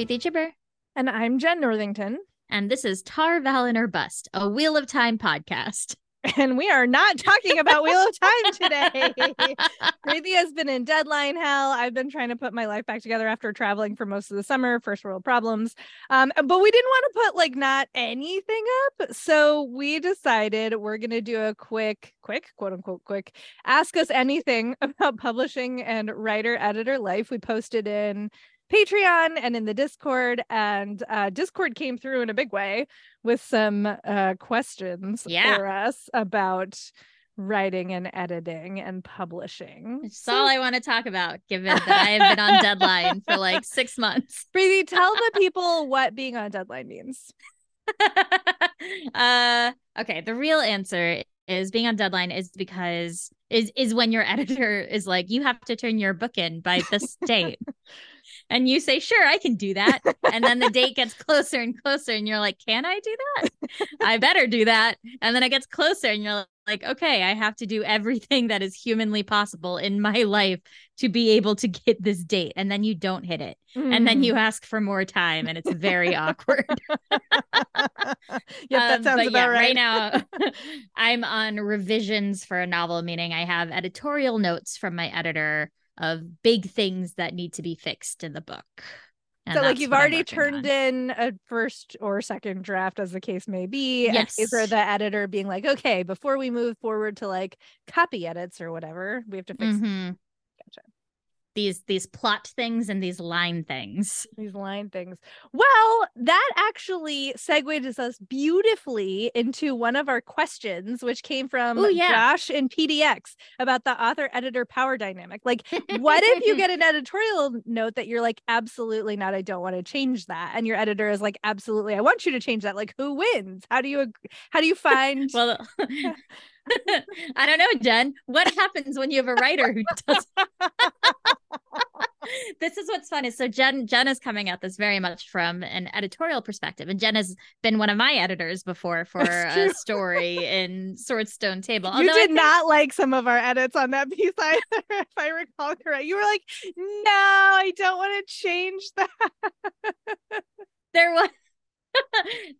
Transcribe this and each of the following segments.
Preeti Chhibber. And I'm Jenn Northington. And this is Tar Valon or Bust, a Wheel of Time podcast. And we are not talking about Wheel of Time today. Preeti has been in deadline hell. I've been trying to put my life back together after traveling for most of the summer, first world problems. Um, but we didn't want to put like not anything up. So we decided we're going to do a quick, quick, quote unquote, quick, ask us anything about publishing and writer editor life. We posted in Patreon and in the Discord. And uh, Discord came through in a big way with some uh, questions yeah. for us about writing and editing and publishing. That's all I want to talk about, given that I have been on deadline for like six months. Preeti, tell the people what being on deadline means. uh, okay, the real answer is being on deadline is because is is when your editor is like you have to turn your book in by this date and you say, sure, I can do that. And then the date gets closer and closer, and you're like, can I do that? I better do that. And then it gets closer, and you're like, okay, I have to do everything that is humanly possible in my life to be able to get this date. And then you don't hit it. Mm. And then you mm. ask for more time, and it's very awkward. yep, that um, sounds um, about yeah, right. Right now, I'm on revisions for a novel, meaning I have editorial notes from my editor of big things that need to be fixed in the book. And so like you've already turned on. in a first or second draft as the case may be. Yes. And for the editor being like, okay, before we move forward to like copy edits or whatever, we have to fix mm-hmm. These these plot things and these line things these line things well that actually segues us beautifully into one of our questions which came from Ooh, yeah. josh in pdx about the author editor power dynamic like what if you get an editorial note that you're like absolutely not i don't want to change that and your editor is like absolutely i want you to change that like who wins how do you how do you find well I don't know, Jenn. What happens when you have a writer who does? this is what's fun is so Jenn Jenn is coming at this very much from an editorial perspective, and Jenn has been one of my editors before for a story in Swordstone Table. You did think... not like some of our edits on that piece either, if I recall correct. You were like, "No, I don't want to change that." there was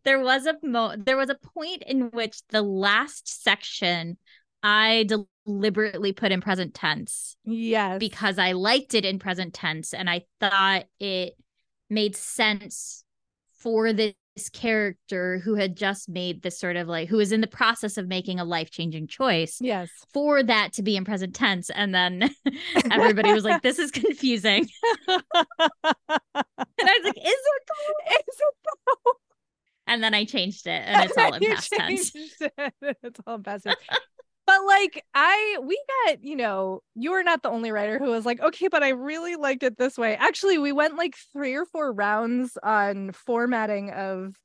there was a mo there was a point in which the last section I deliberately put in present tense. Yes. Because I liked it in present tense and I thought it made sense for this character who had just made this sort of like who was in the process of making a life-changing choice. Yes. For that to be in present tense and then everybody was like this is confusing. and I was like is it though? Is it though? And then I changed it and it's all in past tense. it's all in past tense but like I we got, you know, you are not the only writer who was like, okay, but I really liked it this way. Actually, we went like three or four rounds on formatting of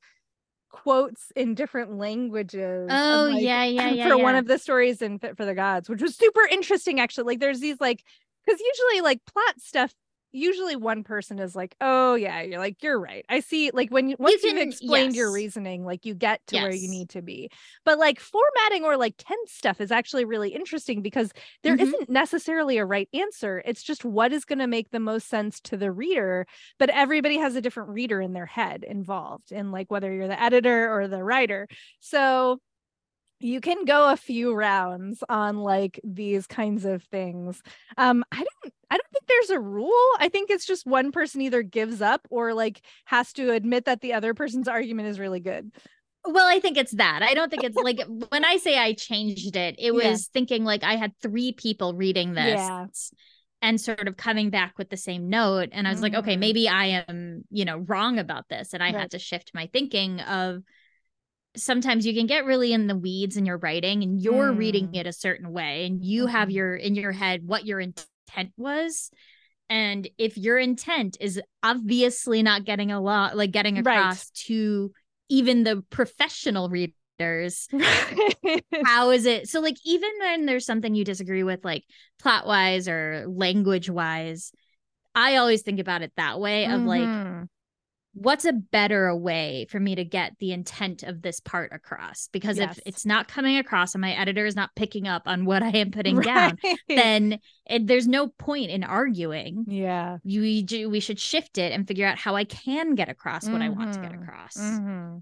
quotes in different languages. Oh, like, yeah, yeah, yeah. For yeah. one of the stories in Fit for the Gods, which was super interesting actually. Like there's these like because usually like plot stuff usually one person is like, "Oh yeah, you're like you're right. I see." Like when you, once you have explained yes. your reasoning, like you get to yes. where you need to be. But like formatting or like tense stuff is actually really interesting because there mm-hmm. not necessarily a right answer. It's just what is going to make the most sense to the reader. But everybody has a different reader in their head involved, in like whether you're the editor or the writer. So you can go a few rounds on like these kinds of things um i don't i don't think there's a rule i think it's just one person either gives up or like has to admit that the other person's argument is really good well i think it's that i don't think it's like when i say i changed it it was yeah. thinking like i had three people reading this yeah. and sort of coming back with the same note and i was mm-hmm. like okay mm-hmm. maybe i am you know wrong about this and i right. had to shift my thinking of sometimes you can get really in the weeds in your writing and you're mm. reading it a certain way and you mm-hmm. have your in your head what your intent was and if your intent is obviously not getting a lot like getting across right. to even the professional readers how is it so like even when there's something you disagree with like plot wise or language wise i always think about it that way of mm-hmm. like what's a better way for me to get the intent of this part across because yes. if it's not coming across and my editor is not picking up on what i am putting right. down then it, there's no point in arguing yeah you we, we should shift it and figure out how i can get across mm-hmm. what i want to get mm-hmm. across mm-hmm.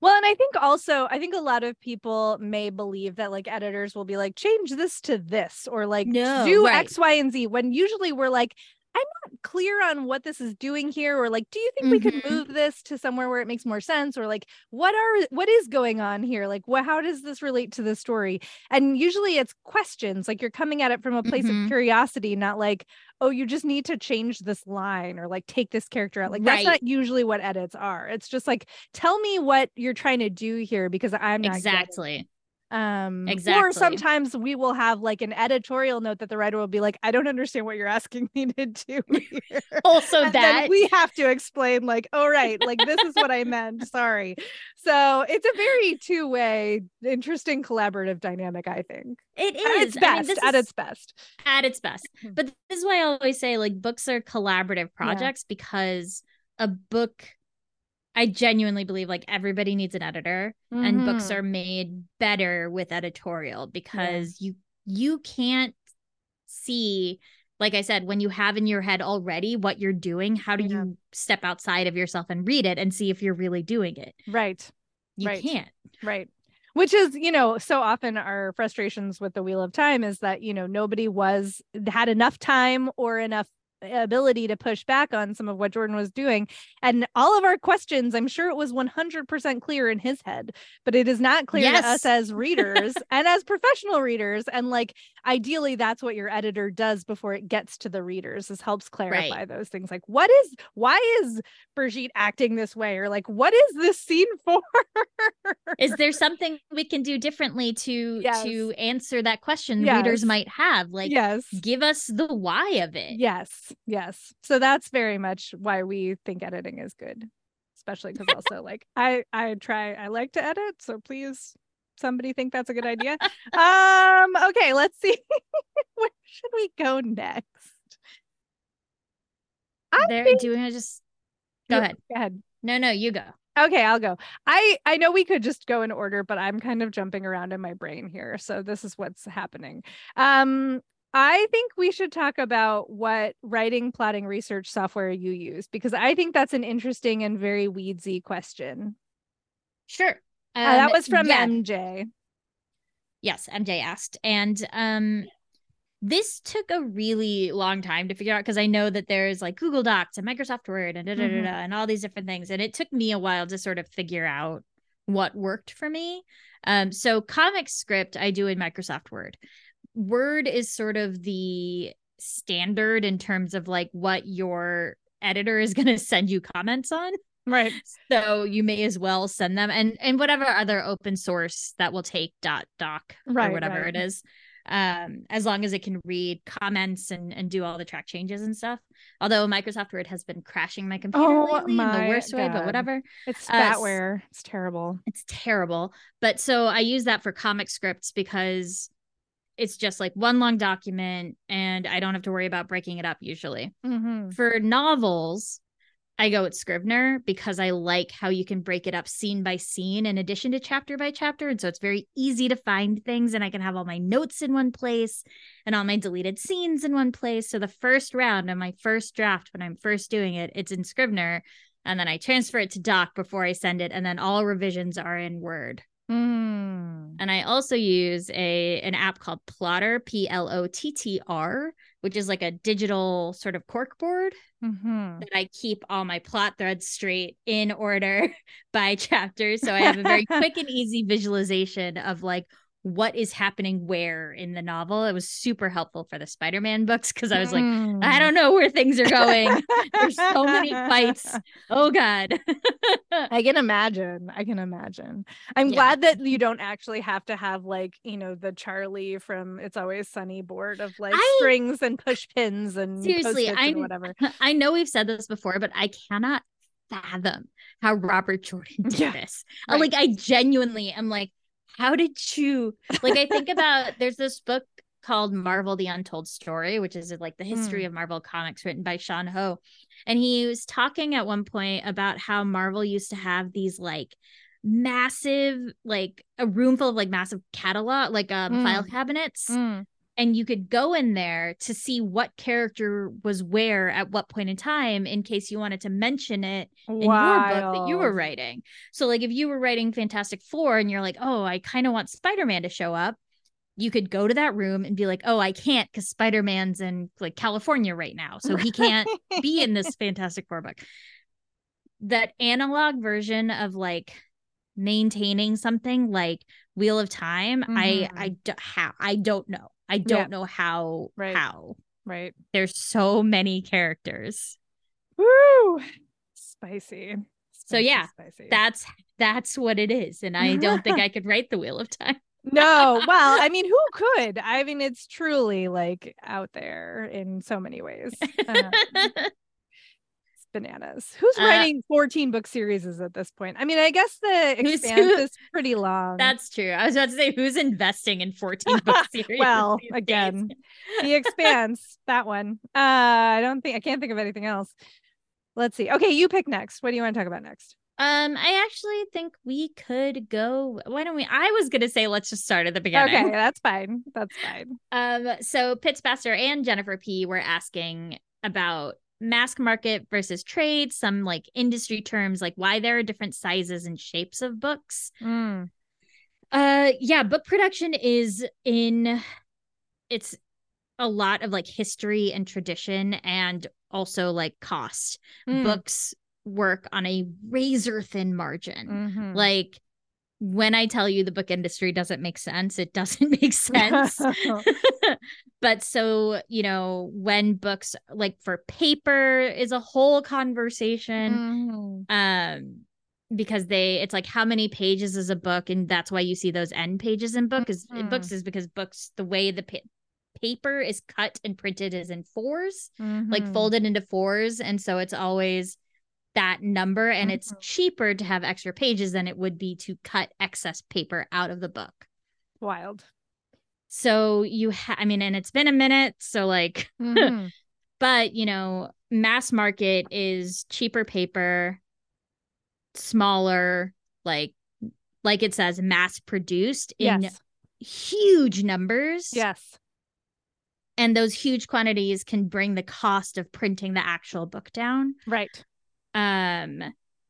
Well, and I think also, I think a lot of people may believe that like editors will be like, change this to this, or like no, do right. X, Y, and Z. When usually we're like, I'm not clear on what this is doing here or like do you think mm-hmm. we could mm-hmm. move this to somewhere where it makes more sense or like what are what is going on here like what how does this relate to the story and usually it's questions like you're coming at it from a place mm-hmm. of curiosity not like oh you just need to change this line or like take this character out like right. that's not usually what edits are it's just like tell me what you're trying to do here because I'm not exactly um exactly. or sometimes we will have like an editorial note that the writer will be like i don't understand what you're asking me to do here. also that we have to explain like oh right like this is what i meant sorry so it's a very two-way interesting collaborative dynamic i think it is at its best I mean, at its best at its best but this is why i always say like books are collaborative projects yeah. because a book I genuinely believe like everybody needs an editor mm-hmm. and books mm-hmm. are made better with editorial because yeah. you you can't see like I said when you have in your head already what you're doing how do yeah. you step outside of yourself and read it and see if you're really doing it right you right. can't right which is you know so often our frustrations with the wheel of time is that you know nobody was had enough time or enough ability to push back on some of what Jordan was doing. And all of our questions, I'm sure it was 100% clear in his head, but it is not clear yes. to us as readers and as professional readers. And like, ideally, that's what your editor does before it gets to the readers, is helps clarify right. those things. Like, what is, why is Birgitte acting this way? Or like, what is this scene for? is there something we can do differently to, yes. to answer that question yes. readers might have? Like, yes. give us the why of it. Yes yes so that's very much why we think editing is good especially because also like i i try i like to edit so please somebody think that's a good idea? Um okay let's see. Where should we go next? I there think... do you want to just go ahead. go ahead. No no you go. Okay i'll go. I i know we could just go in order but i'm kind of jumping around in my brain here so this is what's happening. Um I think we should talk about what writing, plotting, research software you use because I think that's an interesting and very weedsy question. Sure. Um, uh, that was from yeah. MJ. Yes, MJ asked. And um this took a really long time to figure out because I know that there's like Google Docs and Microsoft Word and da, da, da, mm-hmm. and all these different things. And it took me a while to sort of figure out what worked for me. Um, so comic script I do in Microsoft Word. Word is sort of the standard in terms of like what your editor is going to send you comments on right so you may as well send them and and whatever other open source that will take dot doc right, or whatever right. it is um as long as it can read comments and and do all the track changes and stuff although microsoft word has been crashing my computer oh, lately in the worst God. way but whatever it's spyware uh, it's terrible it's terrible but so i use that for comic scripts because it's just like one long document and I don't have to worry about breaking it up usually. Mm-hmm. For novels, I go with Scrivener because I like how you can break it up scene by scene in addition to chapter by chapter. And so it's very easy to find things and I can have all my notes in one place and all my deleted scenes in one place. So the first round of my first draft, when I'm first doing it, it's in Scrivener. And then I transfer it to Doc before I send it. And then all revisions are in Word. Mm. And I also use a an app called Plotter, P L O T T R, which is like a digital sort of corkboard mm-hmm. that I keep all my plot threads straight in order by chapter. So I have a very quick and easy visualization of like what is happening where in the novel. It was super helpful for the Spider-Man books because I was like, mm. I don't know where things are going. There's so many fights. Oh God. I can imagine. I can imagine. I'm yeah. glad that you don't actually have to have like, you know, the Charlie from It's Always Sunny board of like I, strings and push pins and seriously, I and whatever. I know we've said this before, but I cannot fathom how Robert Jordan did yeah, this. Right. Like I genuinely am like, how did you like i think about there's this book called Marvel the Untold Story, which is like the history mm. of Marvel comics written by Sean Howe. And he was talking at one point about how Marvel used to have these like massive, like a room full of like massive catalog, like um, mm. file cabinets. Mm and you could go in there to see what character was where at what point in time in case you wanted to mention it in your book that you were writing. So like if you were writing Fantastic 4 and you're like, "Oh, I kind of want Spider-Man to show up." You could go to that room and be like, "Oh, I can't cuz Spider-Man's in like California right now. So he can't be in this Fantastic 4 book." That analog version of like maintaining something like Wheel of Time, mm-hmm. I I do, how I don't know. I don't yeah. know how right. how. Right. There's so many characters. Woo! Spicy. spicy so yeah, spicy. that's that's what it is. And I don't think I could write the Wheel of Time. no, well, I mean, who could? I mean, it's truly like out there in so many ways. Um, bananas. Who's uh, writing 14 book series at this point? I mean, I guess the expanse who, is pretty long. That's true. I was about to say who's investing in 14 book series. well, again, the expanse, that one. Uh, I don't think I can't think of anything else. Let's see. Okay, you pick next. What do you want to talk about next? Um, I actually think we could go. Why don't we? I was gonna say let's just start at the beginning. Okay, that's fine. That's fine. Um, so Pittsmaster and Jennifer P were asking about mass market versus trade, some like industry terms, like why there are different sizes and shapes of books. Mm. Uh yeah, book production is in it's a lot of like history and tradition and also like cost. Mm. Books work on a razor thin margin. Mm-hmm. Like when I tell you the book industry doesn't make sense, it doesn't make sense. but so, you know, when books like for paper is a whole conversation. Mm-hmm. Um because they it's like how many pages is a book and that's why you see those end pages in book is mm-hmm. in books is because books the way the pa- paper is cut and printed is in 4s mm-hmm. like folded into fours and so it's always that number and mm-hmm. it's cheaper to have extra pages than it would be to cut excess paper out of the book. Wild. So you ha- I mean and it's been a minute so like mm-hmm. but you know mass market is cheaper paper smaller like like it says mass produced in yes. huge numbers. Yes. And those huge quantities can bring the cost of printing the actual book down. Right um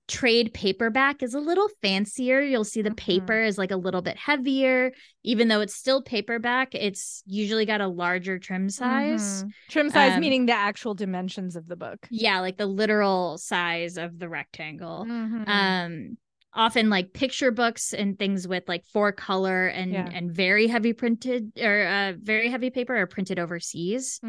trade paperback is a little fancier. You'll see the mm-hmm. paper is like a little bit heavier, even though it's still paperback. It's usually got a larger trim size. Mm-hmm. Trim size um, meaning the actual dimensions of the book. Yeah, like the literal size of the rectangle. Mm-hmm. Um, often like picture books and things with like four color and yeah. and very heavy printed or uh, very heavy paper are printed overseas.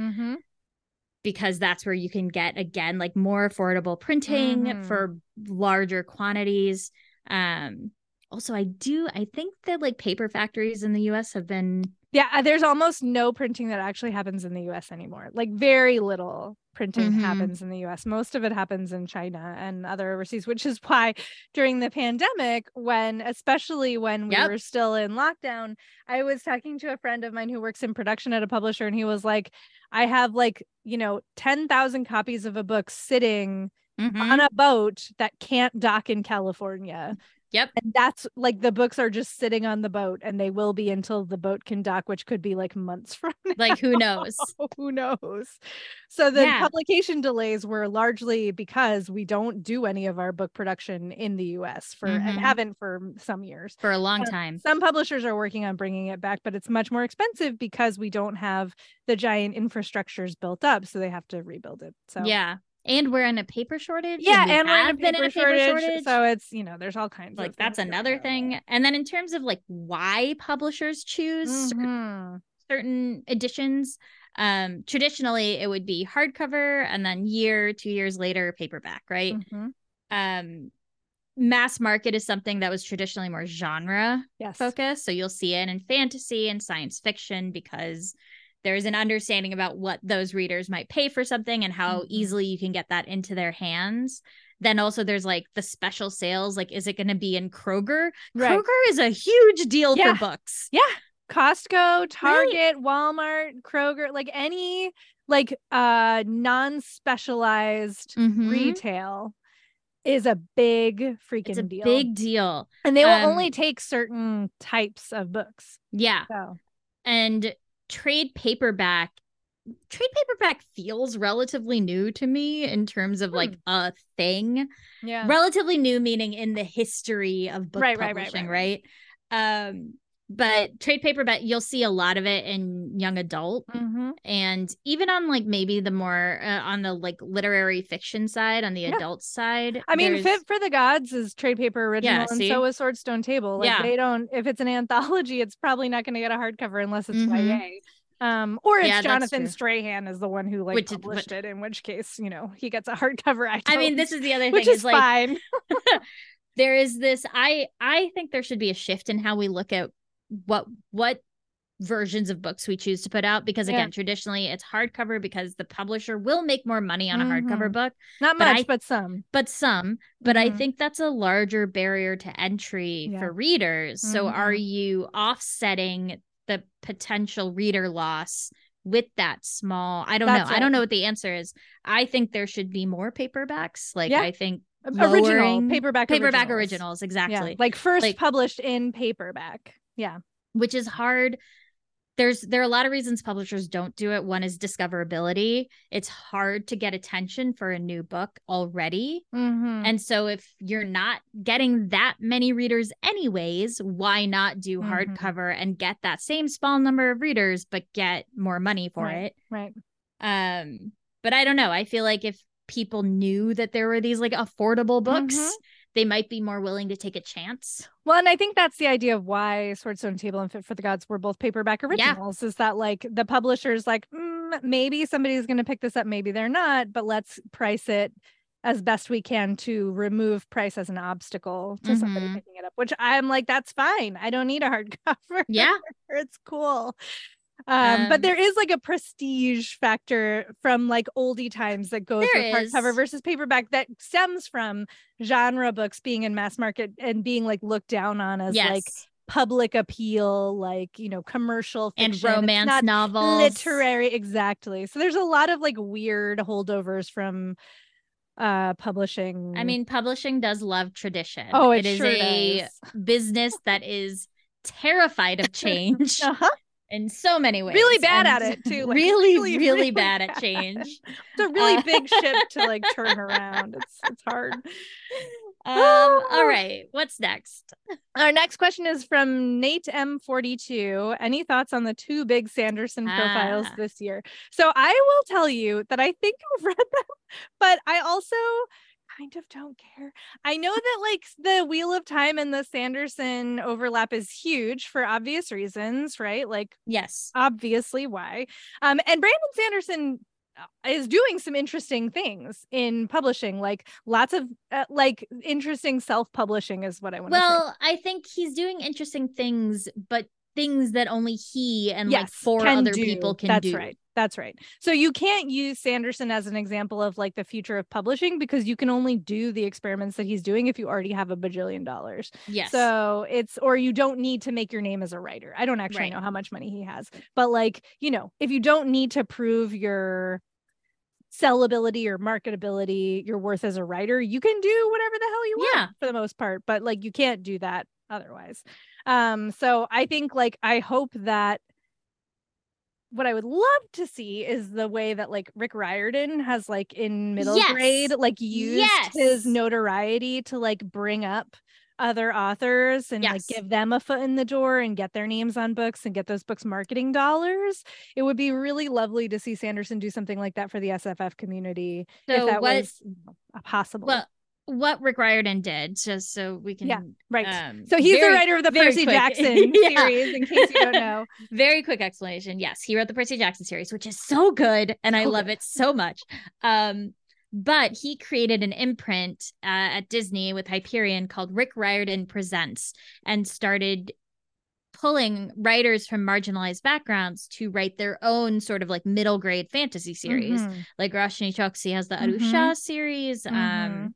Because that's where you can get again like more affordable printing mm-hmm. for larger quantities um also i do i think that like paper factories in the us have been yeah uh, there's almost no printing that actually happens in the us anymore like very little printing mm-hmm. happens in the US. Most of it happens in China and other overseas, which is why during the pandemic, when especially when we yep. were still in lockdown, I was talking to a friend of mine who works in production at a publisher, and he was like, I have like, you know, 10,000 copies of a book sitting mm-hmm. on a boat that can't dock in California. Yep. And that's like the books are just sitting on the boat and they will be until the boat can dock, which could be like months from now. Like who knows? who knows? So the yeah. publication delays were largely because we don't do any of our book production in the US for mm-hmm. and haven't for some years. For a long time. Some publishers are working on bringing it back, but it's much more expensive because we don't have the giant infrastructures built up. So they have to rebuild it. So yeah and we're in a paper shortage. Yeah, and, and we're in a paper, in a paper shortage, shortage, So it's you know, there's all kinds. Like that's another thing. And then in terms of like why publishers choose mm-hmm. certain editions, um, traditionally it would be hardcover, and then year, two years later, paperback, right? Mm-hmm. Um, mass market is something that was traditionally more genre yes. focused. So you'll see it in fantasy and science fiction because there's an understanding about what those readers might pay for something and how mm-hmm. easily you can get that into their hands then also there's like the special sales like is it going to be in kroger right. kroger is a huge deal yeah. for books yeah Costco, Target, right. Walmart, Kroger, like any like uh non-specialized mm-hmm. retail is a big freaking it's a deal. Big deal. And they will um, only take certain types of books. Yeah. So. And trade paperback trade paperback feels relatively new to me in terms of hmm. like a thing. Yeah. Relatively new meaning in the history of book right, publishing, right, right, right, Um but trade paperback you'll see a lot of it in young adult mm-hmm. and even on like maybe the more uh, on the like literary fiction side on the yeah. adult side i mean fit for the gods is trade paper original yeah, and so is swordstone table like yeah. they don't if it's an anthology it's probably not going to get a hardcover unless it's mm-hmm. YA um, or it's yeah, Jonathan Strahan is the one who like which, published it, in which case, you know, he gets a hardcover. I, I mean, this is the other thing, which is, is like, fine. there is this. I I think there should be a shift in how we look at what what versions of books we choose to put out because again yeah. traditionally it's hardcover because the publisher will make more money on a mm-hmm. hardcover book not much but, I, but some but some but mm-hmm. i think that's a larger barrier to entry yeah. for readers mm-hmm. so are you offsetting the potential reader loss with that small i don't that's know right. i don't know what the answer is i think there should be more paperbacks like yeah. i think original paperback paperback originals, originals exactly like first like, published in paperback yeah. Which is hard. There's there are a lot of reasons publishers don't do it. One is discoverability. It's hard to get attention for a new book already. Mm-hmm. And so if you're not getting that many readers anyways, why not do mm-hmm. hardcover and get that same small number of readers but get more money for right. it? Right. Um but I don't know. I feel like if people knew that there were these like affordable books, mm-hmm they might be more willing to take a chance. Well, and I think that's the idea of why Swordstone Table and Fit for the Gods were both paperback originals yeah. is that like the publisher's like, mm, maybe somebody's going to pick this up, maybe they're not, but let's price it as best we can to remove price as an obstacle to mm-hmm. somebody picking it up, which I'm like, that's fine. I don't need a hardcover. Yeah. it's cool. Um, um, but there is like a prestige factor from like oldie times that goes with hardcover versus paperback that stems from genre books being in mass market and being like looked down on as yes. like public appeal, like you know, commercial fiction. and romance novels, literary. Exactly. So there's a lot of like weird holdovers from uh publishing. I mean, publishing does love tradition. Oh, it, it is sure a does. business that is terrified of change. uh-huh in so many ways. Really bad and at it too. Like, really, really, really, bad at change. it's a really uh, big ship to like turn around. It's it's hard. Um, all right. What's next? Our next question is from Nate M42. Any thoughts on the two big Sanderson profiles ah. this year? So I will tell you that I think I've read them, but I also kind of don't care. I know that like the Wheel of Time and the Sanderson overlap is huge for obvious reasons, right? Like yes, obviously why. Um and Brandon Sanderson uh, is doing some interesting things in publishing like lots of uh, like interesting self-publishing is what i want well say. Well, I think he's doing interesting things but things that only he and yes, like four other do. people can That's do. right. That's right. So you can't use Sanderson as an example of like the future of publishing because you can only do the experiments that he's doing if you already have a bajillion dollars. Yes. So it's or you don't need to make your name as a writer. I don't actually right. know how much money he has, but like, you know, if you don't need to prove your sellability or marketability, your worth as a writer, you can do whatever the hell you want yeah. for the most part, but like you can't do that otherwise. Um, so I think like I hope that what I would love to see is the way that like Rick Riordan has like in middle yes. grade like used yes. his notoriety to like bring up other authors and yes. like give them a foot in the door and get their names on books and get those books marketing dollars. It would be really lovely to see Sanderson do something like that for the SFF community so if that what, was possible. Well, what Rick Riordan did, just so we can. Yeah, right. Um, so he's very, the writer of the Percy quick. Jackson yeah. series, in case you don't know. very quick explanation. Yes, he wrote the Percy Jackson series, which is so good, and I love it so much. Um, but he created an imprint uh, at Disney with Hyperion called Rick Riordan Presents, and started pulling writers from marginalized backgrounds to write their own sort of like middle grade fantasy series. Mm-hmm. Like Roshani Chokshi has the Aru Shah mm-hmm. series. Um, mm-hmm.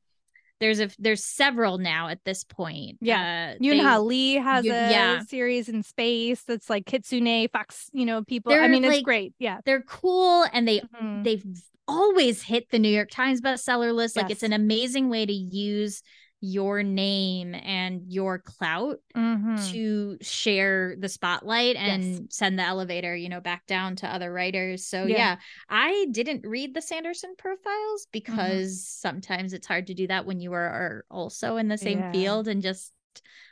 There's a there's several now at this point. Yeah, uh, Yoon Lee has you, a yeah. series in space that's like Kitsune Fox. You know, people. They're I mean, like, it's great. Yeah, they're cool, and they mm-hmm. they've always hit the New York Times bestseller list. Yes. Like, it's an amazing way to use your name and your clout mm-hmm. to share the spotlight and yes. send the elevator you know back down to other writers so yeah, yeah i didn't read the sanderson profiles mm-hmm. because mm-hmm. sometimes it's hard to do that when you are also in the same yeah. field and just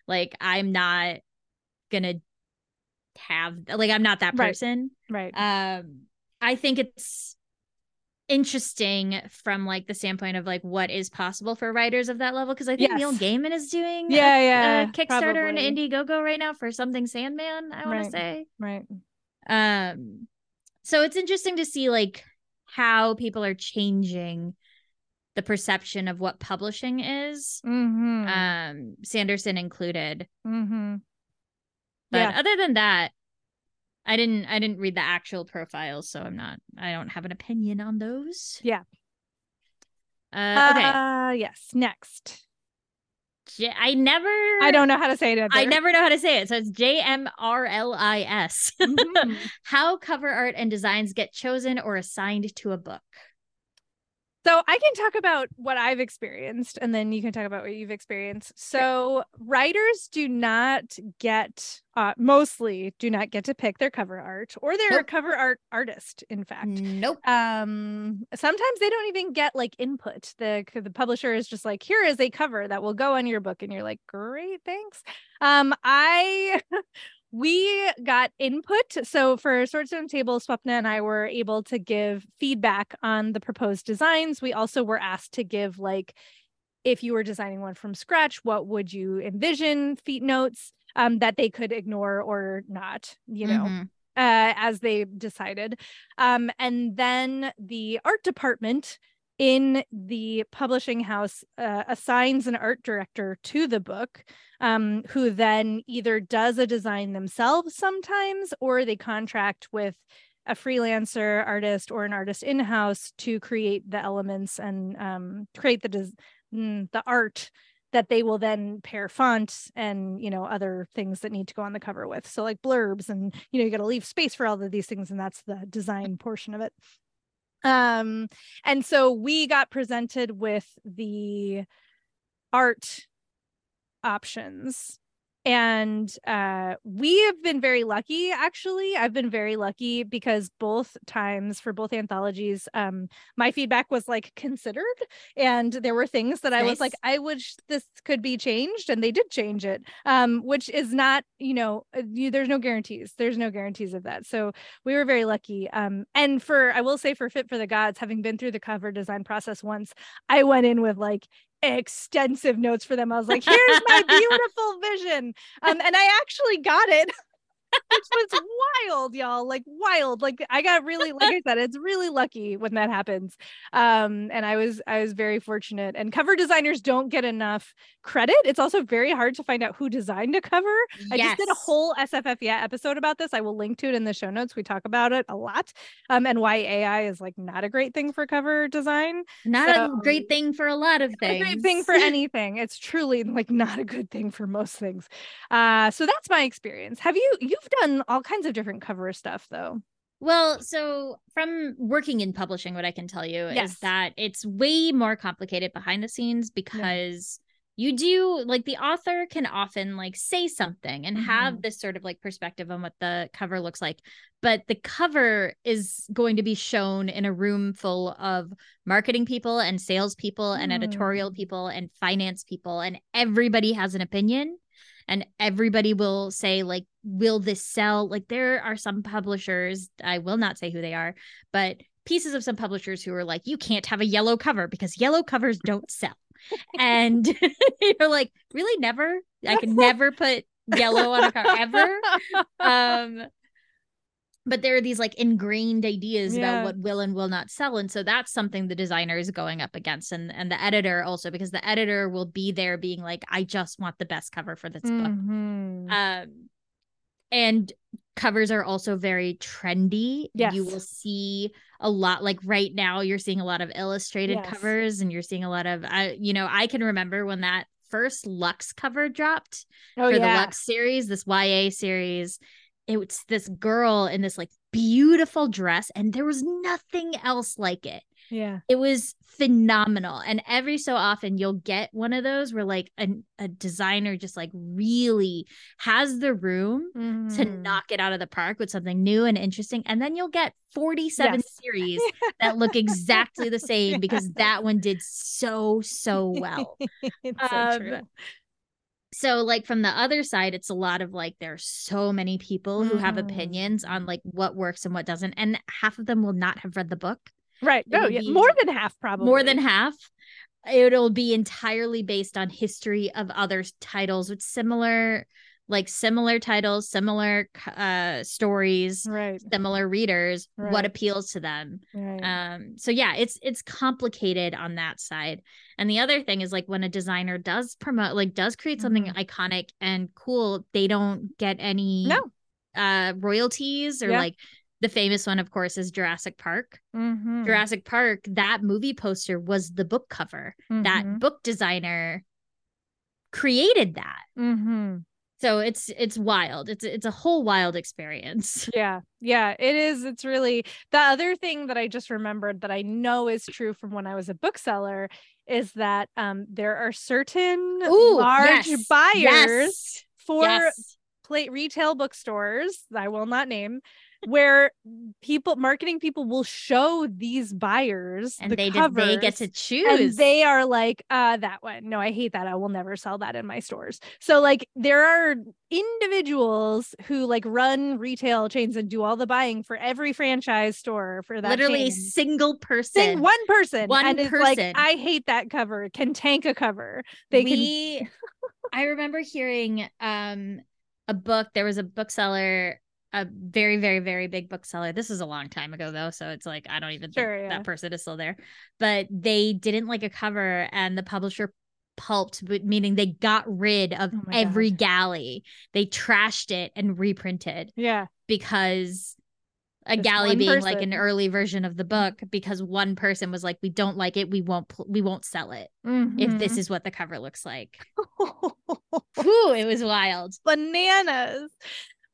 like i'm not gonna have like i'm not that person right, right. um i think it's interesting from like the standpoint of like what is possible for writers of that level because I think yes. Neil Gaiman is doing yeah a, yeah a Kickstarter probably. and Indiegogo right now for something Sandman I want to say right um so it's interesting to see like how people are changing the perception of what publishing is mm-hmm. um Sanderson included mm-hmm. but yeah. other than that I didn't I didn't read the actual profiles, so I'm not I don't have an opinion on those. Yeah. Uh, okay. Uh, yes. Next. J- I never I don't know how to say it. Either. I never know how to say it. So it's J M R L I S. Mm-hmm. how cover art and designs get chosen or assigned to a book. So I can talk about what I've experienced and then you can talk about what you've experienced. So writers do not get uh, mostly do not get to pick their cover art or their nope. cover art artist in fact. Nope. Um sometimes they don't even get like input. The the publisher is just like here is a cover that will go on your book and you're like great thanks. Um I we got input. So for Swords Stone Table, Swapna and I were able to give feedback on the proposed designs. We also were asked to give like if you were designing one from scratch, what would you envision feet notes um, that they could ignore or not, you know, mm-hmm. uh, as they decided. Um, and then the art department in the publishing house uh, assigns an art director to the book um, who then either does a design themselves sometimes or they contract with a freelancer artist or an artist in-house to create the elements and um, create the des- mm, the art that they will then pair font and you know other things that need to go on the cover with. So like blurbs and you know you got to leave space for all of these things and that's the design portion of it um, and so we got presented with the art options and uh, we have been very lucky actually. I've been very lucky because both times for both anthologies um, my feedback was like considered and there were things that nice. i was like i wish this could be changed and they did change it um, which is not you know uh, you, there's no guarantees. There's no guarantees of that. So we were very lucky um, and for i will say for fit for the gods having been through the cover design process once i went in with like extensive notes for them. I was like, here's my beautiful vision. Um, and I actually got it which was wild, y'all. Like wild. Like I got really, like I said, it's really lucky when that happens. Um, and I was I was very fortunate. And cover designers don't get enough credit. It's also very hard to find out who designed a cover. Yes. I just did a whole SFF yeah episode about this. I will link to it in the show notes. We talk about it a lot. Um, and why AI is like not a great thing for cover design. Not so, a great thing for a lot of things. A great thing for anything. It's truly like not a good thing for most things. Uh, so that's my experience. Have you you've done all kinds of different cover stuff though. Well, so from working in publishing, what I can tell you yes. is that it's way more complicated behind the scenes because yeah. you do like the author can often like say something and mm-hmm. have this sort of like perspective on what the cover looks like. But the cover is going to be shown in a room full of marketing people and sales people mm. and editorial mm. people and finance people, and everybody has an opinion and everybody will say like will this sell? Like there are some publishers i will not say who they are but pieces of some publishers who are like you can't have a yellow cover because yellow covers don't sell. And you're like really? Never? I can never put yellow on a cover ever? Um but there are these like ingrained ideas yeah. about what will and will not sell and so that's something the designer is going up against and and the editor also because the editor will be there being like i just want the best cover for this mm-hmm. book um and covers are also very trendy. Yes. You will see a lot like right now you're seeing a lot of illustrated yes. covers and you're seeing a lot of I you know, I can remember when that first Luxe cover dropped oh, for yeah. the Luxe series, this YA series. It was this girl in this like beautiful dress and there was nothing else like it. Yeah. It was phenomenal. And every so often you'll get one of those where like a, a designer just like really has the room mm. to knock it out of the park with something new and interesting. And then you'll get 47 yes. series that look exactly the same because that one did so, so well. it's so um, true so like from the other side it's a lot of like there's so many people who have mm-hmm. opinions on like what works and what doesn't and half of them will not have read the book Right. No, yeah, more than half probably. More than half. It'll be entirely based on history of other titles with similar like similar titles, similar uh stories, right. similar readers, right. what appeals to them. Right. Um so yeah, it's it's complicated on that side. And the other thing is like when a designer does promote like does create something mm-hmm. iconic and cool, they don't get any no uh royalties or yeah. like the famous one, of course, is Jurassic Park. Mm-hmm. Jurassic Park, that movie poster was the book cover. Mm-hmm. That book designer created that. So it's it's wild. It's it's a whole wild experience. Yeah. Yeah, it is. It's really the other thing that I just remembered that I know is true from when I was a bookseller is that um there are certain Ooh, large yes, buyers yes, for yes. plate retail bookstores I will not name where people marketing people will show these buyers and the they just, they get to choose and they are like uh that one. No i hate that. I will never sell that in my stores. So like there are individuals who like run retail chains and do all the buying for every franchise store for that literally chain. single person. Sing, one person. One and person like i hate that cover. Can tank a cover. They we, can i remember hearing um a book. There was a bookseller a very very very big bookseller this is a long time ago though so it's like i don't even sure, think yeah. that person is still there but they didn't like a cover and the publisher pulped meaning they got rid of oh every God. galley they trashed it and reprinted yeah because a galley being person. like an early version of the book because one person was like we don't like it we won't pl- we won't sell it mm-hmm. if this mm-hmm. is what the cover looks like Ooh, it was wild bananas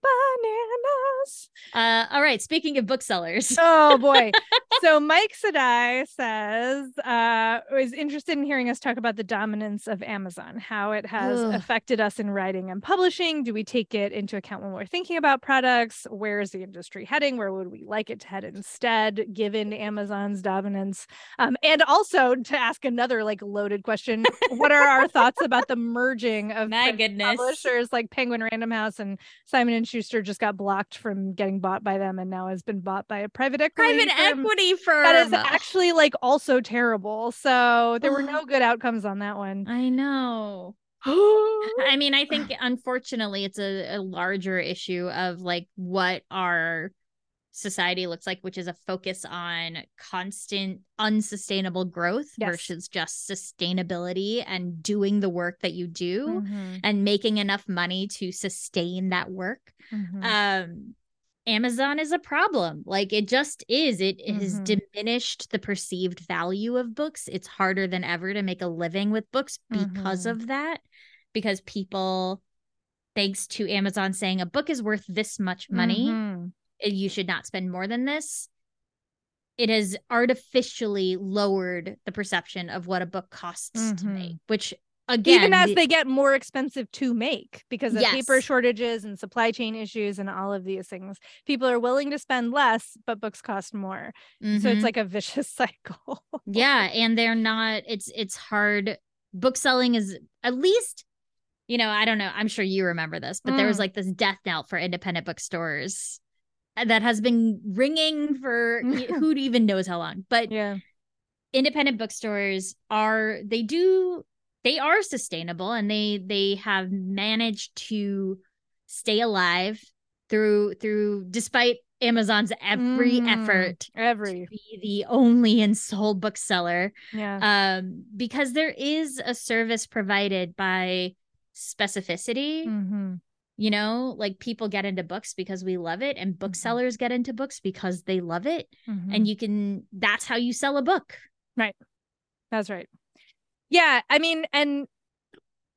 bananas. Uh, all right. Speaking of booksellers. oh boy. so Mike Sadai says uh was interested in hearing us talk about the dominance of Amazon, how it has Ugh. affected us in writing and publishing. Do we take it into account when we're thinking about products? Where is the industry heading? Where would we like it to head instead, given Amazon's dominance? Um, and also to ask another like loaded question: What are our thoughts about the merging of my goodness publishers like Penguin Random House and Simon and Schuster just got blocked from getting bought by them and now has been bought by a private equity private firm. equity firm that is actually like also terrible. So there were no good outcomes on that one. I know. I mean, I think unfortunately it's a, a larger issue of like what our society looks like, which is a focus on constant unsustainable growth yes. versus just sustainability and doing the work that you do mm-hmm. and making enough money to sustain that work. Mm-hmm. Um, Amazon is a problem. Like it just is. It mm-hmm. has diminished the perceived value of books. It's harder than ever to make a living with books because mm-hmm. of that. Because people, thanks to Amazon saying a book is worth this much money, mm-hmm. You should not spend more than this. It has artificially lowered the perception of what a book costs to mm-hmm. make, which again even as they get more expensive to make because of yes. paper shortages and supply chain issues and all of these things people are willing to spend less but books cost more mm-hmm. so it's mm-hmm. like a vicious cycle yeah and they're not it's it's hard book selling is at least you know i don't know i'm sure you remember this but mm. there was mm. like this death knell for independent bookstores that has been ringing for who even knows how long but yeah independent bookstores are they do they are sustainable and they they have managed to stay alive through through despite Amazon's every mm, effort every be the only and sole bookseller. Yeah. Um, because there is a service provided by specificity. Mm-hmm. You know like people get into books because we love it and mm-hmm. booksellers get into books because they love it mm-hmm. and you can that's how you sell a book right that's right yeah i mean and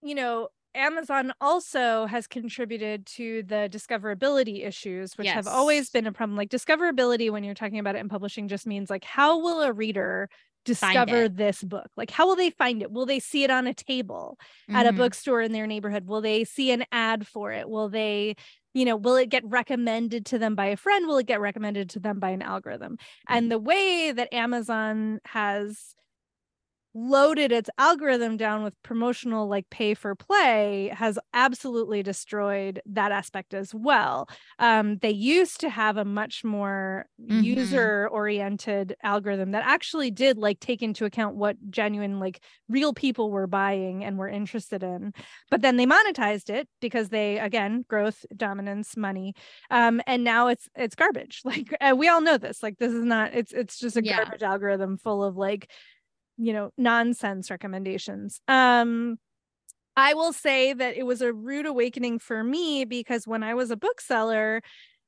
you know Amazon also has contributed to the discoverability issues, which yes. have always been a problem. Like discoverability, when you're talking about it in publishing, just means like, how will a reader discover this book? Like, how will they find it? Will they see it on a table mm-hmm. at a mm-hmm. bookstore in their neighborhood? Will they see an ad for it? Will they, you know, will it get recommended to them by a friend? Will it get recommended to them by an algorithm? Mm-hmm. And the way that Amazon has loaded its algorithm down with promotional like pay for play has absolutely destroyed that aspect as well um, they used to have a much more mm-hmm. user oriented algorithm that actually did like take into account what genuine like real people were buying and were interested in but then they monetized it because they again growth dominance money um, and now it's it's garbage like uh, we all know this like this is not it's it's just a yeah. garbage algorithm full of like you know nonsense recommendations um i will say that it was a rude awakening for me because when i was a bookseller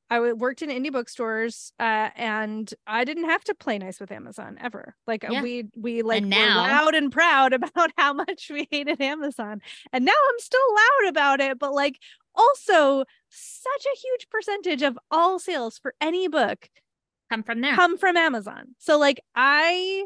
I worked in indie bookstores, uh, and I didn't have to play nice with Amazon ever. Like uh, yeah. we we like and now, were loud and proud about how much we hated Amazon, and now I'm still loud about it. But like also, such a huge percentage of all sales for any book come from there, come from Amazon. So like I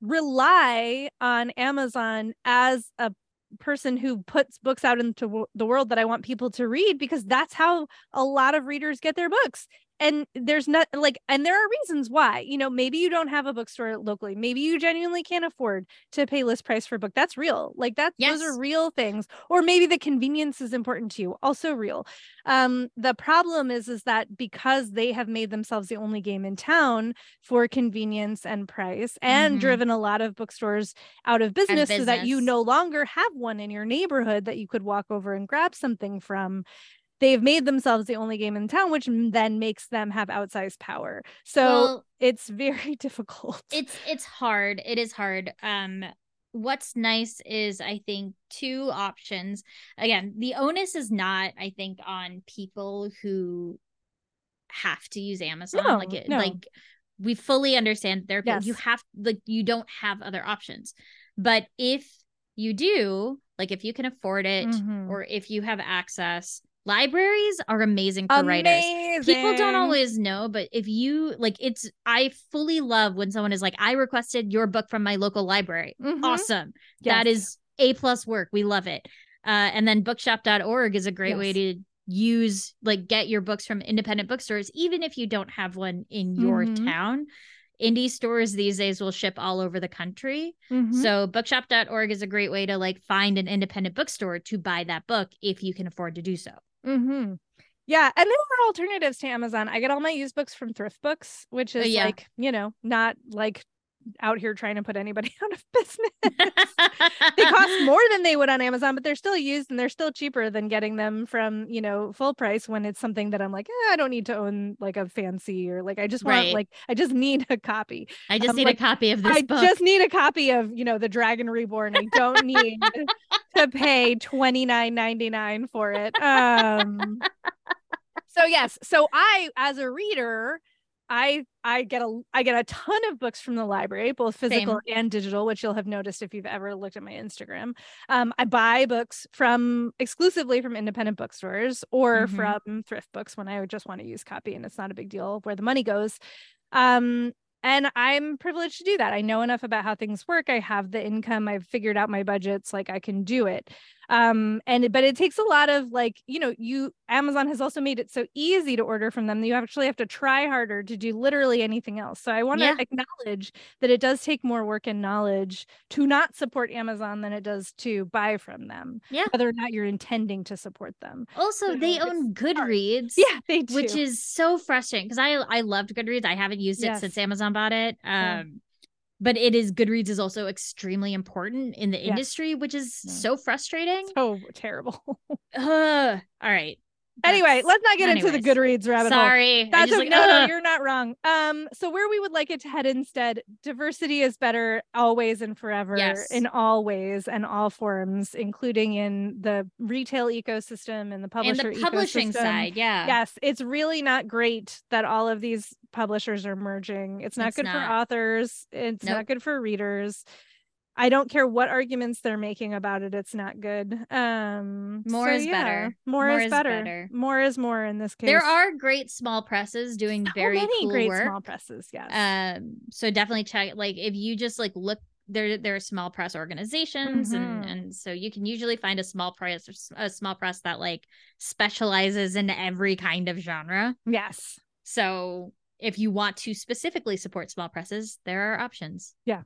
rely on Amazon as a person who puts books out into the world that I want people to read because that's how a lot of readers get their books and there's not like and there are reasons why you know maybe you don't have a bookstore locally maybe you genuinely can't afford to pay list price for a book that's real like that yes. those are real things or maybe the convenience is important to you also real um the problem is is that because they have made themselves the only game in town for convenience and price and mm-hmm. driven a lot of bookstores out of business, business so that you no longer have one in your neighborhood that you could walk over and grab something from they've made themselves the only game in town, which then makes them have outsized power. So well, it's very difficult. It's it's hard. It is hard. Um what's nice is I think two options. Again, the onus is not, I think, on people who have to use Amazon. No, like it, no. like we fully understand there yes. you have like you don't have other options. But if you do, like if you can afford it mm-hmm. or if you have access, libraries are amazing for amazing. writers. People don't always know, but if you like it's I fully love when someone is like, I requested your book from my local library. Mm-hmm. Awesome. Yes. That is A plus work. We love it. Uh, and then bookshop.org is a great yes. way to use like get your books from independent bookstores, even if you don't have one in your mm-hmm. town indie stores these days will ship all over the country. Mm-hmm. So bookshop.org is a great way to like find an independent bookstore to buy that book if you can afford to do so. Mm-hmm. Yeah, and there are alternatives to Amazon. I get all my used books from thrift books, which is yeah. like, you know, not like out here trying to put anybody out of business. they cost more than they would on Amazon, but they're still used and they're still cheaper than getting them from, you know, full price when it's something that I'm like, eh, I don't need to own like a fancy or like I just want right. like I just need a copy. I just um, need like, a copy of this I book. just need a copy of, you know, The Dragon Reborn. I don't need to pay twenty nine ninety nine for it. Um so yes, so I as a reader I I get a I get a ton of books from the library, both physical Same. and digital, which you'll have noticed if you've ever looked at my Instagram. Um, I buy books from exclusively from independent bookstores or mm-hmm. from thrift books when I just want to use copy, and it's not a big deal where the money goes. Um, and I'm privileged to do that. I know enough about how things work. I have the income. I've figured out my budgets. Like I can do it um and but it takes a lot of like you know you amazon has also made it so easy to order from them that you actually have to try harder to do literally anything else. So i want to yeah. acknowledge that it does take more work and knowledge to not support amazon than it does to buy from them yeah. whether or not you're intending to support them. Also so they own goodreads yeah they do. which is so frustrating because i i loved goodreads. I haven't used it yes. since amazon bought it. Um yeah but it is Goodreads is also extremely important in the industry, which is yeah. so frustrating. So terrible. uh, all right. Anyway, let's not get anyways. into the Goodreads rabbit Sorry. hole. That's okay. Like, no, no, you're not wrong. Um, so where we would like it to head instead, diversity is better always and forever yes. in all ways and all forms, including in the retail ecosystem and the publisher and the publishing ecosystem. side. Yeah. Yes, it's really not great that all of these publishers are merging. It's not it's good not. for authors. It's nope. not good for readers. I don't care what arguments they're making about it. It's not good. Um, more so, is yeah, better. More, more is, is better. better. More is more in this case. There are great small presses doing so very many cool great work. small presses. Yes. Um, so definitely check. Like if you just like look there there are small press organizations mm-hmm. and and so you can usually find a small press a small press that like specializes in every kind of genre yes so if you want to specifically support small presses there are options yeah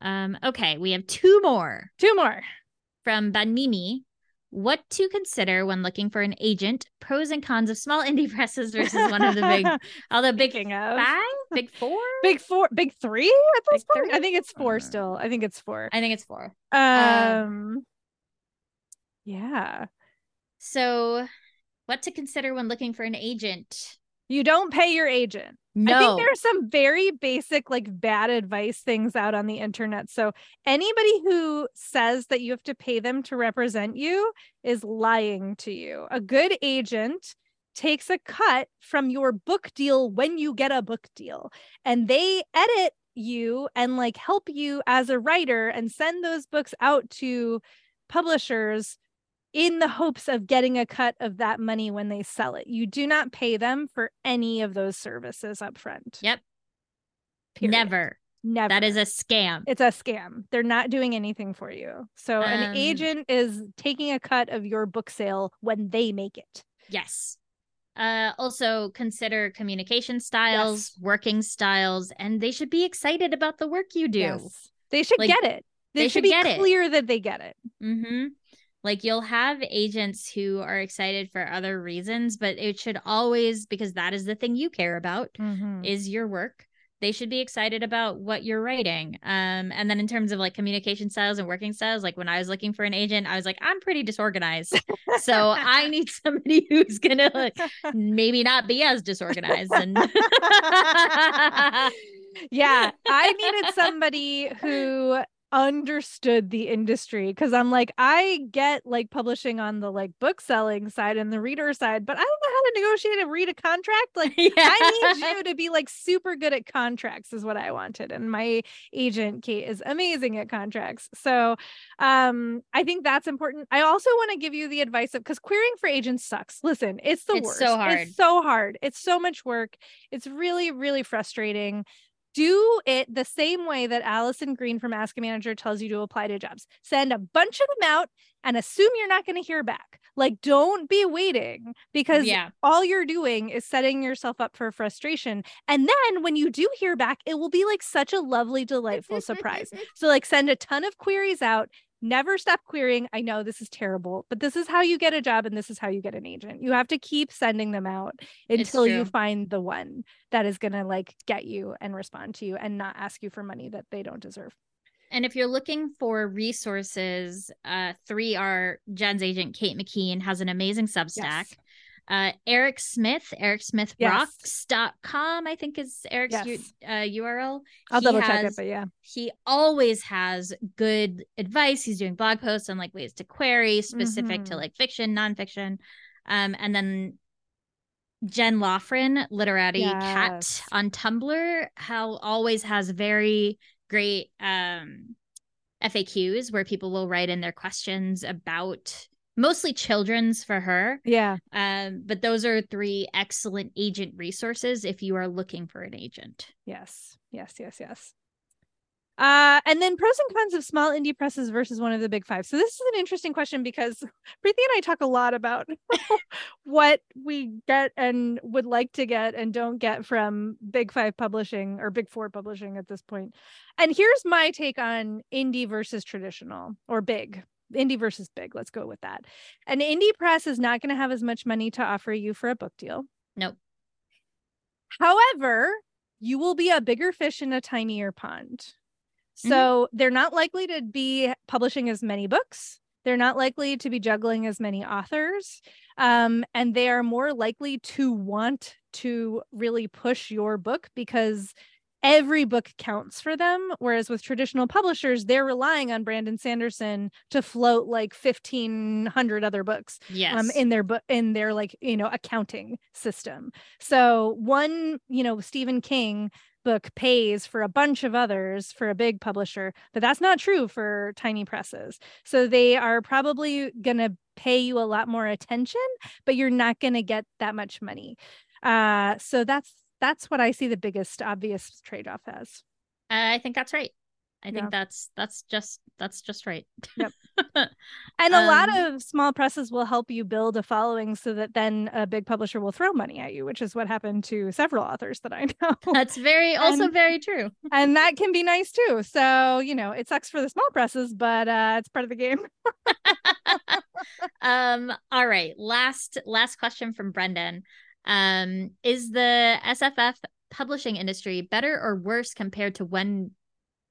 um, okay, we have two more. Two more. From Banmimi. What to consider when looking for an agent? Pros and cons of small indie presses versus one of the big, the big five, big four, big four, big three at this big point. Three? I think it's four uh, still. I think it's four. I think it's four. Um, um, yeah. So, what to consider when looking for an agent? You don't pay your agent. No. I think there's some very basic, like bad advice things out on the internet. So anybody who says that you have to pay them to represent you is lying to you. A good agent takes a cut from your book deal when you get a book deal and they edit you and like help you as a writer and send those books out to publishers in the hopes of getting a cut of that money when they sell it. You do not pay them for any of those services up front. Yep. Period. Never. Never. That is a scam. It's a scam. They're not doing anything for you. So um, an agent is taking a cut of your book sale when they make it. Yes. Uh, also consider communication styles, yes. working styles, and they should be excited about the work you do. Yes. They should like, get it. They, they should, should be clear it. that they get it. Mm-hmm. Like you'll have agents who are excited for other reasons, but it should always because that is the thing you care about mm-hmm. is your work. They should be excited about what you're writing. Um, and then in terms of like communication styles and working styles, like when I was looking for an agent, I was like, I'm pretty disorganized. so I need somebody who's gonna like, maybe not be as disorganized and yeah, I needed somebody who understood the industry because I'm like, I get like publishing on the like book selling side and the reader side, but I don't know how to negotiate and read a contract. Like, yeah. I need you to be like super good at contracts, is what I wanted. And my agent, Kate, is amazing at contracts. So um, I think that's important. I also want to give you the advice of because querying for agents sucks. Listen, it's the it's worst. So hard. It's so hard. It's so much work. It's really, really frustrating do it the same way that Alison Green from Ask a Manager tells you to apply to jobs. Send a bunch of them out and assume you're not going to hear back. Like, don't be waiting because yeah. all you're doing is setting yourself up for frustration. And then when you do hear back, it will be like such a lovely, delightful surprise. So, like, send a ton of queries out never stop querying. I know this is terrible, but this is how you get a job and this is how you get an agent. You have to keep sending them out until you find the one that is going to like get you and respond to you and not ask you for money that they don't deserve. And if you're looking for resources, uh, three are Jenn's agent, Kate McKean, has an amazing Substack. Yes uh, Eric Smith, ericsmithrocks.com, yes. I think is Eric's yes. U, uh, URL. I'll he double has, check it, but yeah. He always has good advice. He's doing blog posts on like ways to query specific mm-hmm. to like fiction, nonfiction. Um, and then Jenn Laughran, Literati yes. Cat on Tumblr, how always has very great um FAQs where people will write in their questions about mostly children's for her. Yeah. Um, but those are three excellent agent resources if you are looking for an agent. Yes. Yes. Yes. Yes. Uh, and then pros and cons of small indie presses versus one of the big five. So this is an interesting question because Preeti and I talk a lot about what we get and would like to get and don't get from big five publishing or big four publishing at this point. And here's my take on indie versus traditional or big indie versus big. Let's go with that. An indie press is not going to have as much money to offer you for a book deal. Nope. However, you will be a bigger fish in a tinier pond. Mm-hmm. So mm-hmm. they're not likely to be publishing as many books. They're not likely to be juggling as many authors. um, and they are more likely to want to really push your book because every book counts for them whereas with traditional publishers they're relying on brandon sanderson to float like 1500 other books um, yes. um, in their book in their like you know accounting system. So one you know stephen king book pays for a bunch of others for a big publisher but that's not true for tiny presses. So they are probably going to pay you a lot more attention but you're not going to get that much money. Uh, so that's that's what I see the biggest obvious trade off as. I think that's right. I think yeah. that's that's just that's just right. Yep. and a um, lot of small presses will help you build a following so that then a big publisher will throw money at you, which is what happened to several authors that I know. That's very and, also very true. and that can be nice too. So, you know, it sucks for the small presses, but uh it's part of the game. um all right, last last question from Brendan. Um, is the SFF publishing industry better or worse compared to when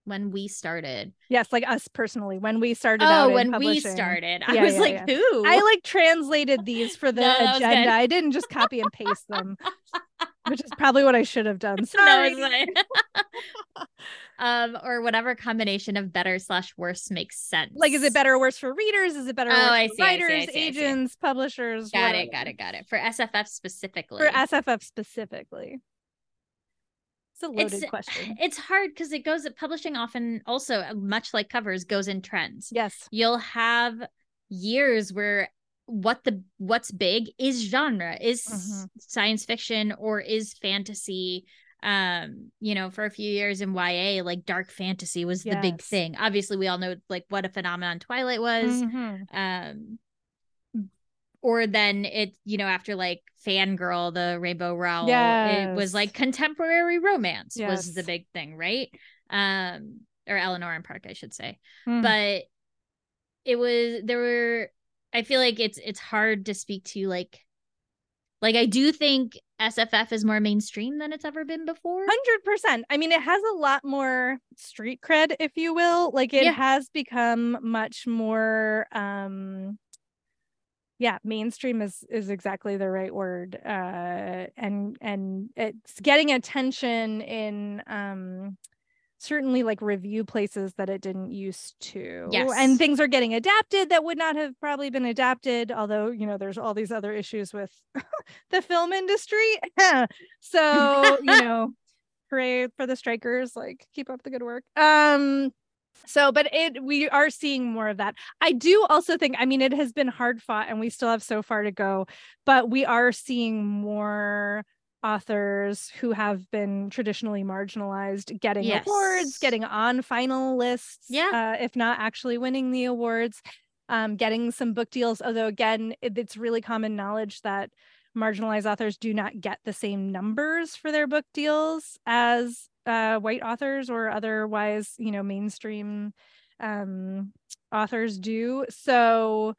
when we started? Yes, like us personally, when we started. Oh, when we started, I was yeah, like, yeah. who? I like translated these for the no, agenda. I didn't just copy and paste them, which is probably what I should have done. Sorry. um, or whatever combination of better slash worse makes sense. Like, is it better or worse for readers? Is it better? Oh, I see, writers, I see, I see, agents, publishers. Got whatever. it. Got it. Got it. For SFF specifically. For SFF specifically. It's a loaded it's, question. It's hard because it goes publishing often also uh, much like covers goes in trends. Yes. You'll have years where what the what's big is genre is mm-hmm. science fiction or is fantasy um you know for a few years in YA like dark fantasy was yes. the big thing obviously we all know like what a phenomenon Twilight was mm-hmm. um or then it you know after like fangirl the rainbow rowell yes. it was like contemporary romance yes. was the big thing right um or eleanor and park i should say mm. but it was there were i feel like it's it's hard to speak to like like i do think sff is more mainstream than it's ever been before. 100% i mean it has a lot more street cred if you will. Like it yeah. has become much more um yeah mainstream is is exactly the right word uh and and it's getting attention in um certainly like review places that it didn't used to yes. and things are getting adapted that would not have probably been adapted although you know there's all these other issues with the film industry. So you know hooray for the strikers like keep up the good work. Um so but it we are seeing more of that. I do also think i mean it has been hard fought and we still have so far to go but we are seeing more authors who have been traditionally marginalized getting yes. awards getting on final lists yeah uh, if not actually winning the awards um, getting some book deals although again it, it's really common knowledge that marginalized authors do not get the same numbers for their book deals as uh, white authors or otherwise, you know, mainstream um, authors do. So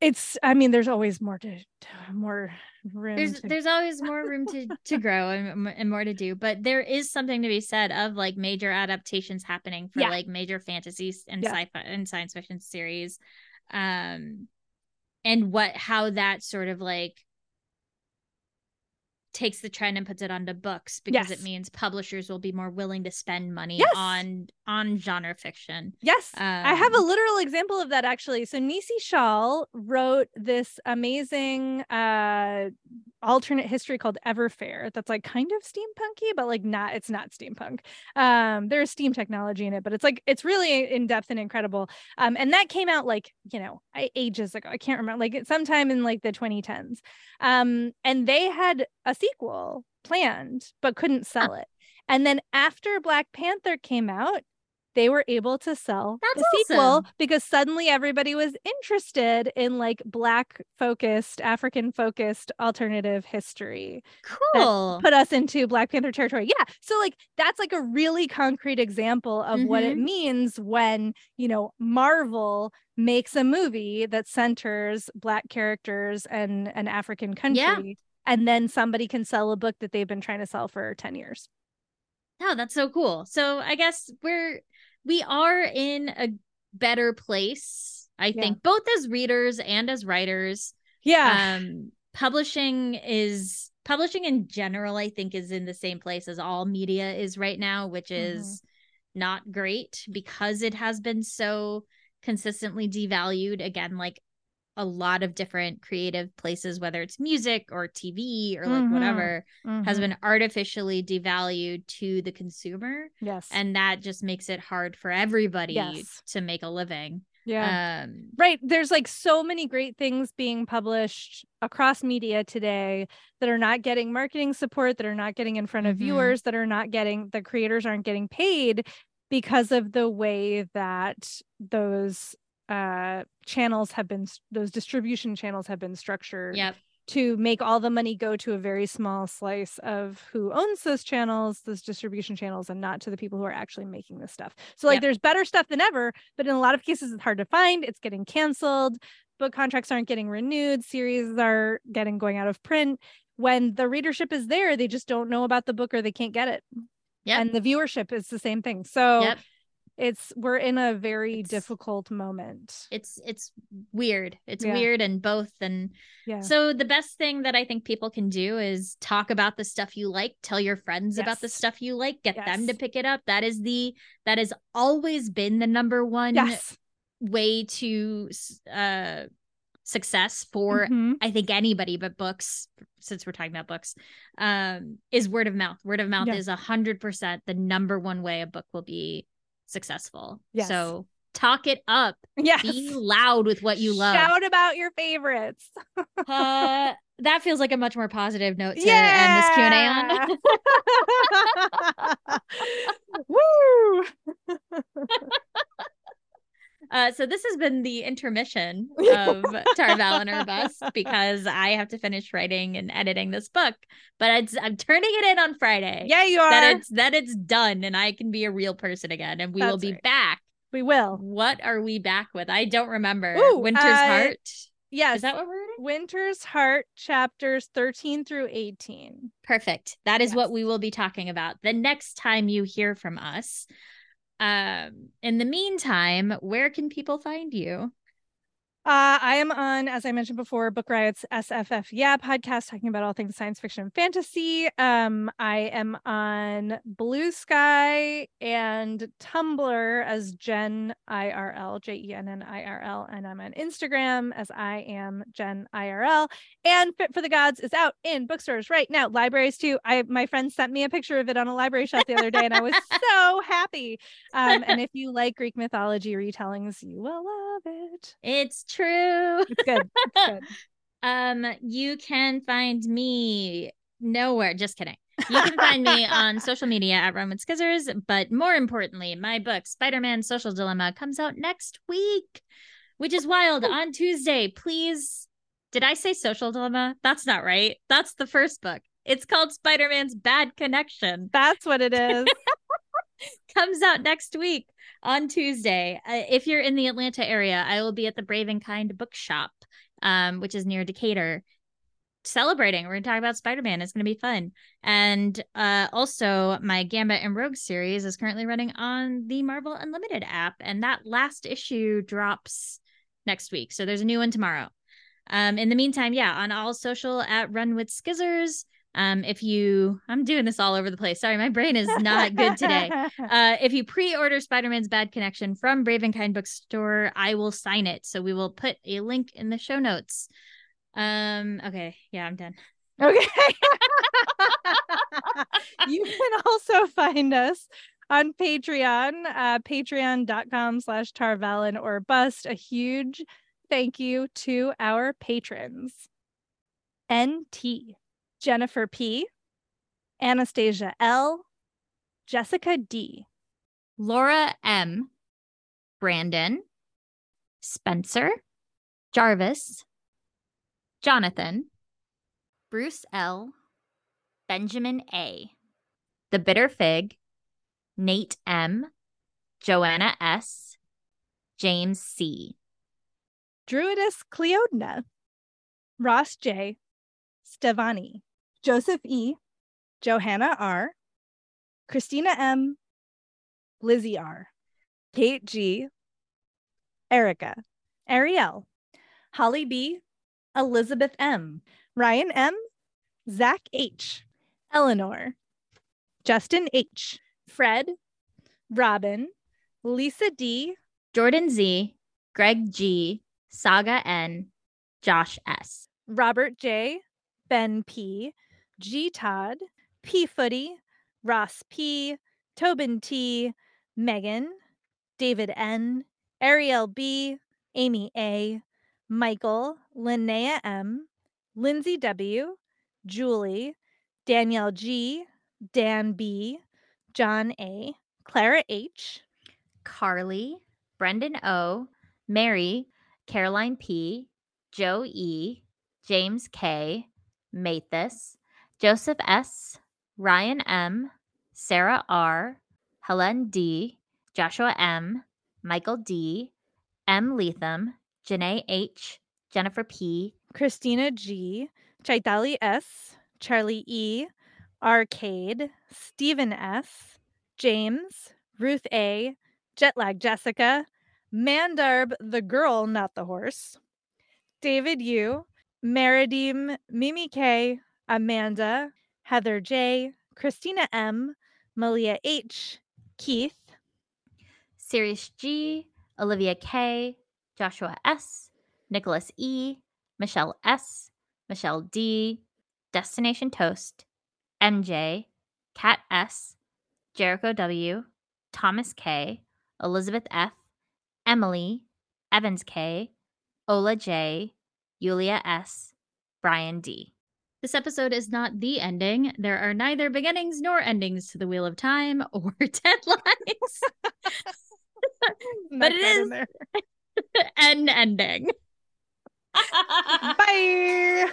it's, I mean, there's always more to, to more room. There's to... there's always more room to to grow and, and more to do, but there is something to be said of like major adaptations happening for yeah. like major fantasies and yeah. sci-fi and science fiction series, um, and what how that sort of like takes the trend and puts it onto books because yes. it means publishers will be more willing to spend money yes. on on genre fiction. Yes. Um, I have a literal example of that actually. So Nisi Shawl wrote this amazing uh alternate history called Everfair that's like kind of steampunky but like not it's not steampunk. Um there's steam technology in it but it's like it's really in depth and incredible. Um and that came out like, you know, ages ago. I can't remember like sometime in like the 2010s. Um and they had a sequel planned but couldn't sell it. And then after Black Panther came out, they were able to sell That's the sequel awesome. because suddenly everybody was interested in like black focused, African focused alternative history. Cool. Put us into Black Panther territory. Yeah. So like that's like a really concrete example of mm-hmm. what it mm-hmm. means when, you know, Marvel makes a movie that centers black characters and an African country. Yeah. And then somebody can sell a book that they've been trying to sell for 10 years. Oh, that's so cool. So I guess we're we are in a better place, I yeah. think, both as readers and as writers. Yeah. Um, publishing is publishing in general, I think, is in the same place as all media is right now, which is mm-hmm. not great because it has been so consistently devalued. Again, like a lot of different creative places, whether it's music or TV or like mm-hmm. whatever, mm-hmm. has been artificially devalued to the consumer. Yes. And that just makes it hard for everybody yes. to make a living. Yeah. Um, right. There's like so many great things being published across media today that are not getting marketing support, that are not getting in front of mm-hmm. viewers, that are not getting, the creators aren't getting paid because of the way that those uh channels have been those distribution channels have been structured yep. to make all the money go to a very small slice of who owns those channels those distribution channels and not to the people who are actually making this stuff. So like yep. there's better stuff than ever but in a lot of cases it's hard to find. It's getting canceled. Book contracts aren't getting renewed. Series are getting going out of print. When the readership is there they just don't know about the book or they can't get it. Yeah and the viewership is the same thing. So yep it's we're in a very it's, difficult moment it's it's weird it's yeah. weird and both and yeah so the best thing that i think people can do is talk about the stuff you like tell your friends yes. about the stuff you like get yes. them to pick it up that is the that has always been the number one yes. way to uh success for mm-hmm. i think anybody but books since we're talking about books um is word of mouth word of mouth yeah. is a hundred percent the number one way a book will be successful. Yes. So talk it up. Yes. Be loud with what you love. Shout about your favorites. uh, that feels like a much more positive note to yeah! end this Q&A on. Woo! Uh, so this has been the intermission of Tar Valon or Bust because I have to finish writing and editing this book. But I'm turning it in on Friday. Yeah, you are. That it's that it's done and I can be a real person again, and we That's will be right. back. We will. What are we back with? I don't remember. Ooh, Winter's uh, Heart. Yes. Is that what we're reading? Winter's Heart chapters 13 through 18. Perfect. That is yes. what we will be talking about the next time you hear from us. Um, in the meantime, where can people find you? Uh, I am on, as I mentioned before, Book Riot's SFF Yeah podcast, talking about all things science fiction and fantasy. Um, I am on Blue Sky and Tumblr as Jenn IRL, J E N N I R L, and I'm on Instagram as I am Jenn IRL. And Fit for the Gods is out in bookstores right now, libraries too. I my friend sent me a picture of it on a library shelf the other day, and I was so happy. Um, and if you like Greek mythology retellings, you will love it. It's true. It's good. It's good. um, you can find me nowhere. Just kidding. You can find me on social media at with Skizzers. But more importantly, my book, Spider Man Social Dilemma, comes out next week, which is wild on Tuesday. Please. Did I say Social Dilemma? That's not right. That's the first book. It's called Spider Man's Bad Connection. That's what it is. comes out next week on Tuesday. Uh, if you're in the Atlanta area, I will be at the Brave and Kind Bookshop, um, which is near Decatur, celebrating. We're going to talk about Spider Man. It's going to be fun. And uh, also, my Gambit and Rogue series is currently running on the Marvel Unlimited app, and that last issue drops next week. So there's a new one tomorrow. Um, in the meantime, yeah, on all social at Run with Skizzers. Um, if you, I'm doing this all over the place. Sorry, my brain is not good today. Uh, if you pre-order Spider-Man's Bad Connection from Brave and Kind Bookstore, I will sign it. So we will put a link in the show notes. Um, okay, yeah, I'm done. Okay. you can also find us on Patreon, uh, patreon.com slash tarvalon or bust. A huge thank you to our patrons. NT. Jennifer P., Anastasia L., Jessica D., Laura M., Brandon, Spencer, Jarvis, Jonathan, Bruce L., Benjamin A., The Bitter Fig, Nate M., Joanna S., James C., Druidess Cleodna, Ross J., Stevani, Joseph E., Johanna R., Christina M., Lizzie R., Kate G., Erica, Ariel, Holly B., Elizabeth M, Ryan M, Zach H, Eleanor, Justin H, Fred, Robin, Lisa D, Jordan Z, Greg G, Saga N, Josh S, Robert J, Ben P, G Todd, P Footy, Ross P, Tobin T, Megan, David N, Ariel B, Amy A, Michael, Linnea M, Lindsay W, Julie, Danielle G, Dan B, John A, Clara H, Carly, Brendan O, Mary, Caroline P, Joe E, James K, Mathis, Joseph S, Ryan M, Sarah R, Helen D, Joshua M, Michael D, M. Leatham, Janae H, Jennifer P, Christina G, Chaitali S, Charlie E, Arcade, Stephen S, James, Ruth A, Jetlag Jessica, Mandarb the girl, not the horse, David U, Meridim, Mimi K, Amanda, Heather J, Christina M, Malia H, Keith, Sirius G, Olivia K, Joshua S, Nicholas E, Michelle S, Michelle D, Destination Toast, MJ, Kat S, Jericho W, Thomas K, Elizabeth F, Emily, Evans K, Ola J, Yulia S, Brian D. This episode is not the ending. There are neither beginnings nor endings to the Wheel of Time or deadlines. but it is an ending. Bye.